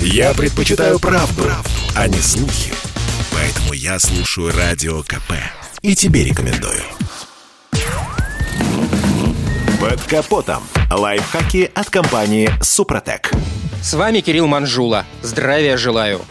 Я предпочитаю правду, правду, а не слухи. Поэтому я слушаю Радио КП. И тебе рекомендую. Под капотом. Лайфхаки от компании «Супротек». С вами Кирилл Манжула. Здравия желаю.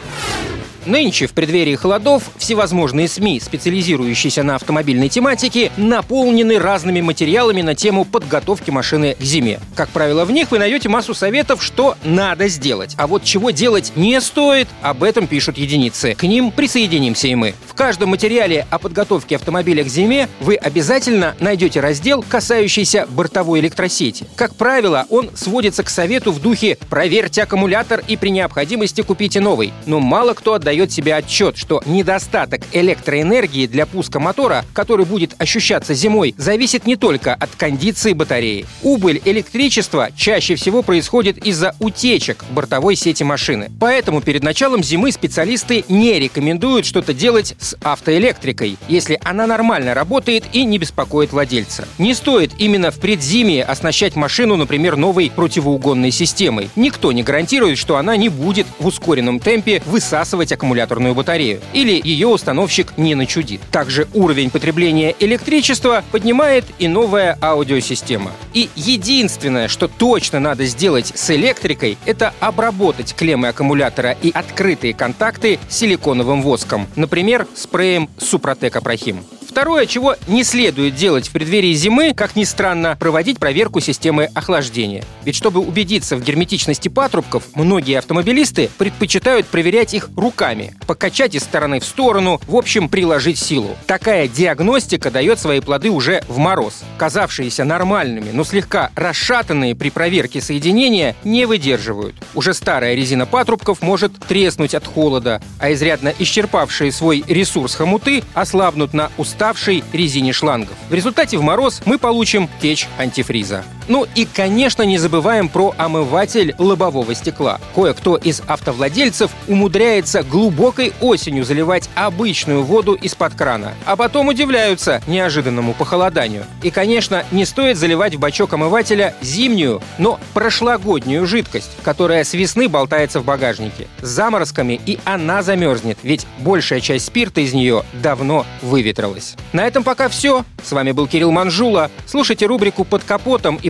Нынче, в преддверии холодов, всевозможные СМИ, специализирующиеся на автомобильной тематике, наполнены разными материалами на тему подготовки машины к зиме. Как правило, в них вы найдете массу советов, что надо сделать. А вот чего делать не стоит, об этом пишут единицы. К ним присоединимся и мы. В каждом материале о подготовке автомобиля к зиме вы обязательно найдете раздел, касающийся бортовой электросети. Как правило, он сводится к совету в духе «проверьте аккумулятор и при необходимости купите новый». Но мало кто отдает отдает себе отчет, что недостаток электроэнергии для пуска мотора, который будет ощущаться зимой, зависит не только от кондиции батареи. Убыль электричества чаще всего происходит из-за утечек бортовой сети машины. Поэтому перед началом зимы специалисты не рекомендуют что-то делать с автоэлектрикой, если она нормально работает и не беспокоит владельца. Не стоит именно в предзимие оснащать машину, например, новой противоугонной системой. Никто не гарантирует, что она не будет в ускоренном темпе высасывать аккумулятор аккумуляторную батарею, или ее установщик не начудит. Также уровень потребления электричества поднимает и новая аудиосистема. И единственное, что точно надо сделать с электрикой, это обработать клеммы аккумулятора и открытые контакты силиконовым воском, например, спреем Супротек Апрахим. Второе, чего не следует делать в преддверии зимы, как ни странно, проводить проверку системы охлаждения. Ведь чтобы убедиться в герметичности патрубков, многие автомобилисты предпочитают проверять их руками, покачать из стороны в сторону, в общем, приложить силу. Такая диагностика дает свои плоды уже в мороз. Казавшиеся нормальными, но слегка расшатанные при проверке соединения не выдерживают. Уже старая резина патрубков может треснуть от холода, а изрядно исчерпавшие свой ресурс хомуты ослабнут на устав уставшей резине шлангов. В результате в мороз мы получим течь антифриза. Ну и, конечно, не забываем про омыватель лобового стекла. Кое-кто из автовладельцев умудряется глубокой осенью заливать обычную воду из-под крана, а потом удивляются неожиданному похолоданию. И, конечно, не стоит заливать в бачок омывателя зимнюю, но прошлогоднюю жидкость, которая с весны болтается в багажнике. С заморозками и она замерзнет, ведь большая часть спирта из нее давно выветрилась. На этом пока все. С вами был Кирилл Манжула. Слушайте рубрику «Под капотом» и